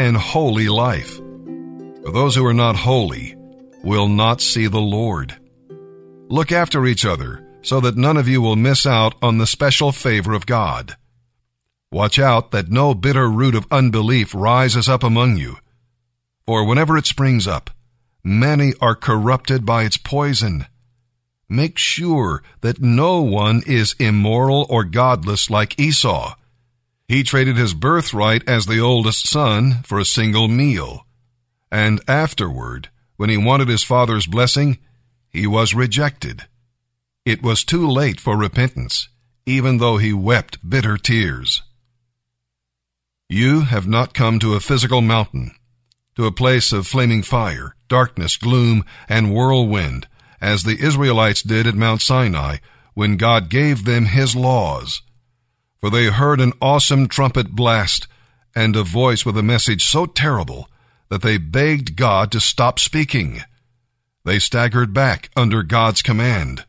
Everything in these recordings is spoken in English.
and holy life. For those who are not holy will not see the Lord. Look after each other so that none of you will miss out on the special favor of God. Watch out that no bitter root of unbelief rises up among you. For whenever it springs up, many are corrupted by its poison. Make sure that no one is immoral or godless like Esau. He traded his birthright as the oldest son for a single meal. And afterward, when he wanted his father's blessing, he was rejected. It was too late for repentance, even though he wept bitter tears. You have not come to a physical mountain, to a place of flaming fire, darkness, gloom, and whirlwind, as the Israelites did at Mount Sinai when God gave them his laws. For they heard an awesome trumpet blast and a voice with a message so terrible that they begged God to stop speaking. They staggered back under God's command.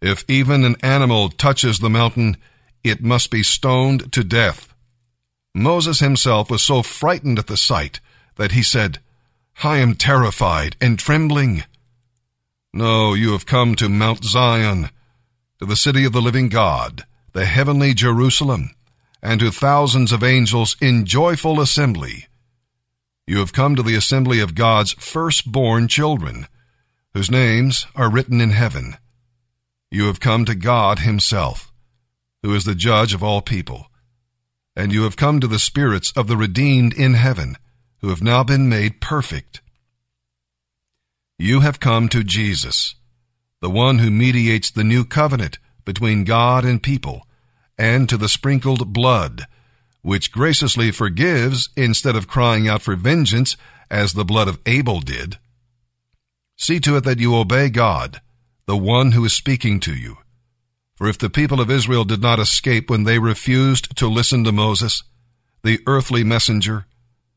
If even an animal touches the mountain, it must be stoned to death. Moses himself was so frightened at the sight that he said, I am terrified and trembling. No, you have come to Mount Zion, to the city of the living God, the heavenly Jerusalem, and to thousands of angels in joyful assembly. You have come to the assembly of God's firstborn children, whose names are written in heaven. You have come to God Himself, who is the judge of all people. And you have come to the spirits of the redeemed in heaven, who have now been made perfect. You have come to Jesus, the one who mediates the new covenant between God and people, and to the sprinkled blood, which graciously forgives instead of crying out for vengeance as the blood of Abel did. See to it that you obey God, the one who is speaking to you. For if the people of Israel did not escape when they refused to listen to Moses, the earthly messenger,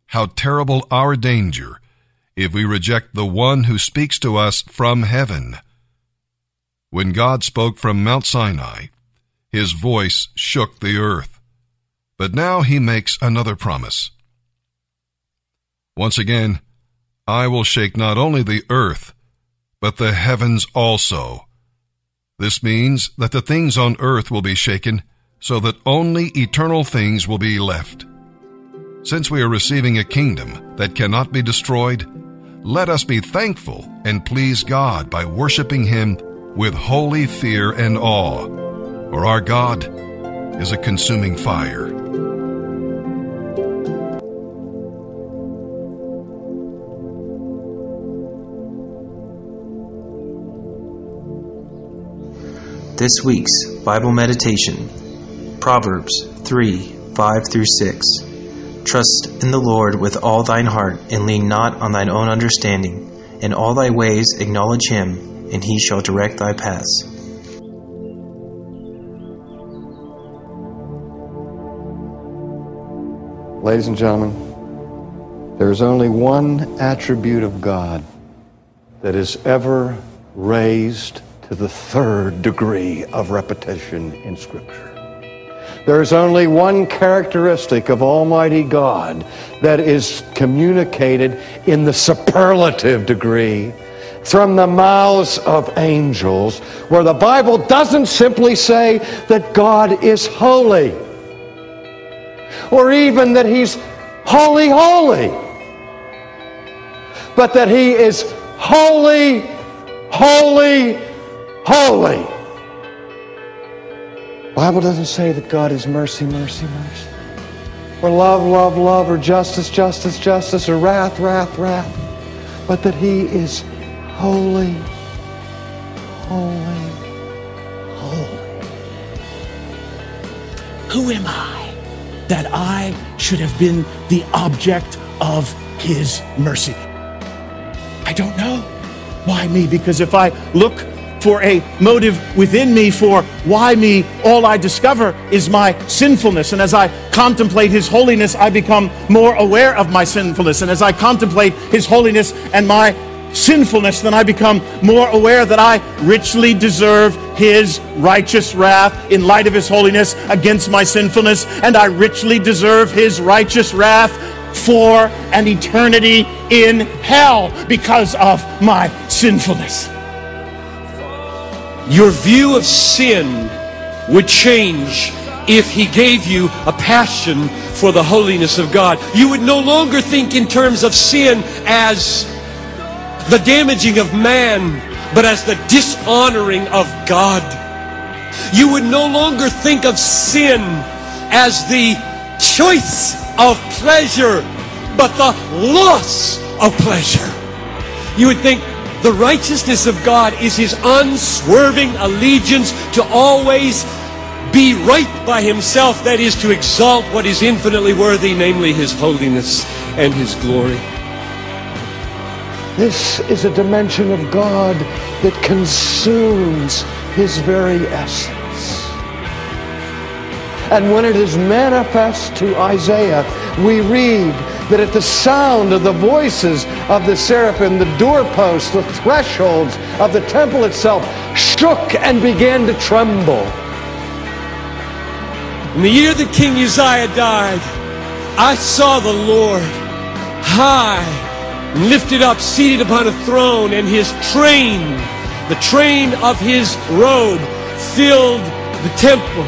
how terrible our danger if we reject the one who speaks to us from heaven. When God spoke from Mount Sinai, his voice shook the earth. But now he makes another promise. Once again, I will shake not only the earth, but the heavens also. This means that the things on earth will be shaken, so that only eternal things will be left. Since we are receiving a kingdom that cannot be destroyed, let us be thankful and please God by worshiping Him with holy fear and awe, for our God is a consuming fire. This week's Bible meditation Proverbs 3 5 through 6. Trust in the Lord with all thine heart, and lean not on thine own understanding. In all thy ways acknowledge him, and he shall direct thy paths. Ladies and gentlemen, there is only one attribute of God that is ever raised to the third degree of repetition in Scripture. There is only one characteristic of Almighty God that is communicated in the superlative degree from the mouths of angels, where the Bible doesn't simply say that God is holy, or even that He's holy, holy, but that He is holy, holy, holy. Bible doesn't say that God is mercy, mercy, mercy. Or love, love, love, or justice, justice, justice, or wrath, wrath, wrath. But that He is holy, holy, holy. Who am I that I should have been the object of His mercy? I don't know. Why me? Because if I look for a motive within me for why me, all I discover is my sinfulness. And as I contemplate His holiness, I become more aware of my sinfulness. And as I contemplate His holiness and my sinfulness, then I become more aware that I richly deserve His righteous wrath in light of His holiness against my sinfulness, and I richly deserve His righteous wrath for an eternity in hell because of my sinfulness. Your view of sin would change if He gave you a passion for the holiness of God. You would no longer think in terms of sin as the damaging of man, but as the dishonoring of God. You would no longer think of sin as the choice of pleasure, but the loss of pleasure. You would think the righteousness of God is his unswerving allegiance to always be right by himself, that is, to exalt what is infinitely worthy, namely his holiness and his glory. This is a dimension of God that consumes his very essence. And when it is manifest to Isaiah, we read that at the sound of the voices of the seraphim, the doorposts, the thresholds of the temple itself shook and began to tremble. In the year that King Uzziah died, I saw the Lord high lifted up, seated upon a throne, and his train, the train of his robe, filled the temple.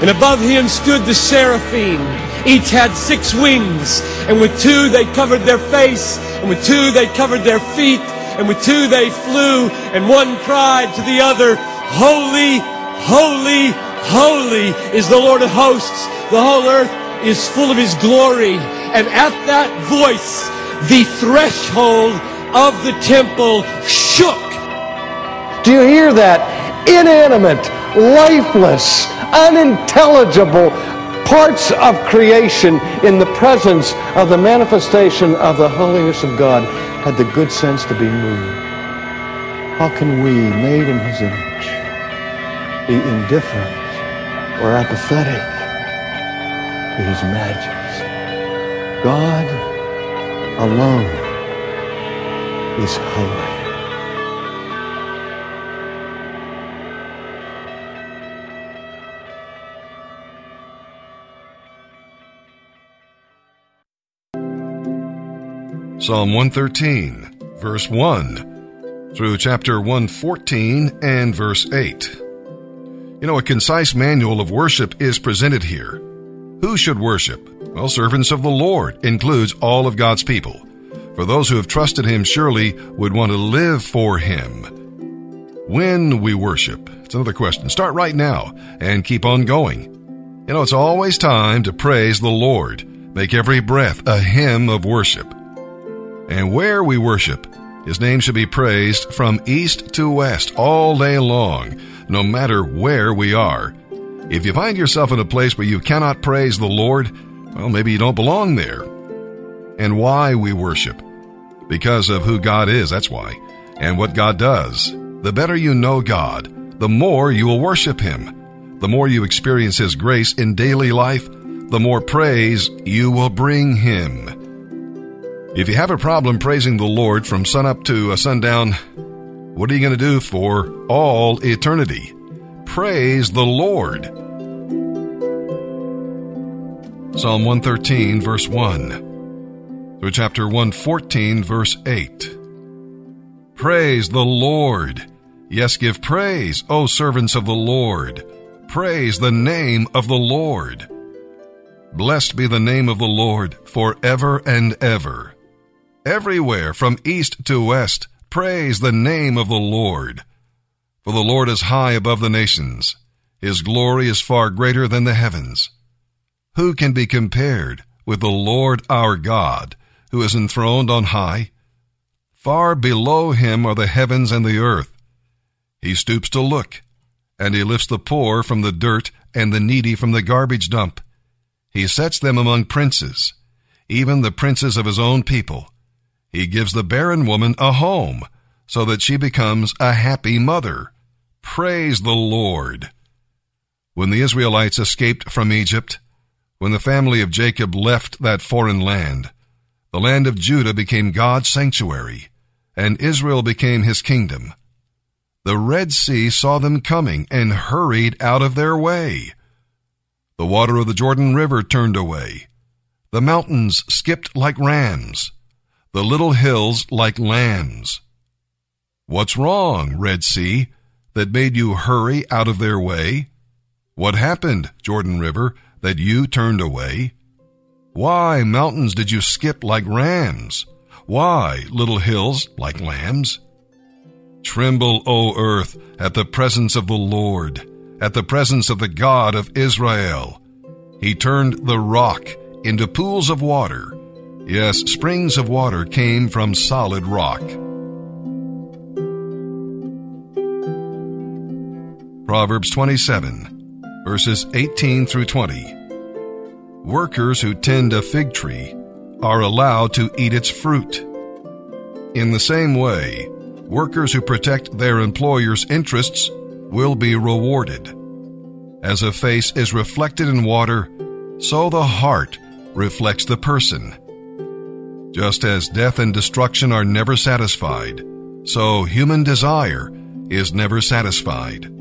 And above him stood the seraphim. Each had six wings, and with two they covered their face, and with two they covered their feet, and with two they flew, and one cried to the other, Holy, holy, holy is the Lord of hosts. The whole earth is full of his glory. And at that voice, the threshold of the temple shook. Do you hear that? Inanimate, lifeless, unintelligible parts of creation in the presence of the manifestation of the holiness of God had the good sense to be moved. How can we, made in his image, be indifferent or apathetic to his majesty? God alone is holy. Psalm 113, verse 1, through chapter 114 and verse 8. You know, a concise manual of worship is presented here. Who should worship? Well, servants of the Lord includes all of God's people. For those who have trusted Him surely would want to live for Him. When we worship, it's another question. Start right now and keep on going. You know, it's always time to praise the Lord. Make every breath a hymn of worship. And where we worship, His name should be praised from east to west all day long, no matter where we are. If you find yourself in a place where you cannot praise the Lord, well, maybe you don't belong there. And why we worship? Because of who God is, that's why. And what God does. The better you know God, the more you will worship Him. The more you experience His grace in daily life, the more praise you will bring Him. If you have a problem praising the Lord from sunup to a sundown, what are you going to do for all eternity? Praise the Lord. Psalm 113, verse 1 through chapter 114, verse 8. Praise the Lord. Yes, give praise, O servants of the Lord. Praise the name of the Lord. Blessed be the name of the Lord forever and ever. Everywhere from east to west, praise the name of the Lord. For the Lord is high above the nations. His glory is far greater than the heavens. Who can be compared with the Lord our God, who is enthroned on high? Far below him are the heavens and the earth. He stoops to look, and he lifts the poor from the dirt and the needy from the garbage dump. He sets them among princes, even the princes of his own people. He gives the barren woman a home so that she becomes a happy mother. Praise the Lord. When the Israelites escaped from Egypt, when the family of Jacob left that foreign land, the land of Judah became God's sanctuary, and Israel became his kingdom. The Red Sea saw them coming and hurried out of their way. The water of the Jordan River turned away. The mountains skipped like rams, the little hills like lambs. What's wrong, Red Sea, that made you hurry out of their way? What happened, Jordan River, that you turned away? Why, mountains, did you skip like rams? Why, little hills like lambs? Tremble, O earth, at the presence of the Lord, at the presence of the God of Israel. He turned the rock into pools of water. Yes, springs of water came from solid rock. Proverbs 27, verses 18 through 20. Workers who tend a fig tree are allowed to eat its fruit. In the same way, workers who protect their employer's interests will be rewarded. As a face is reflected in water, so the heart reflects the person. Just as death and destruction are never satisfied, so human desire is never satisfied.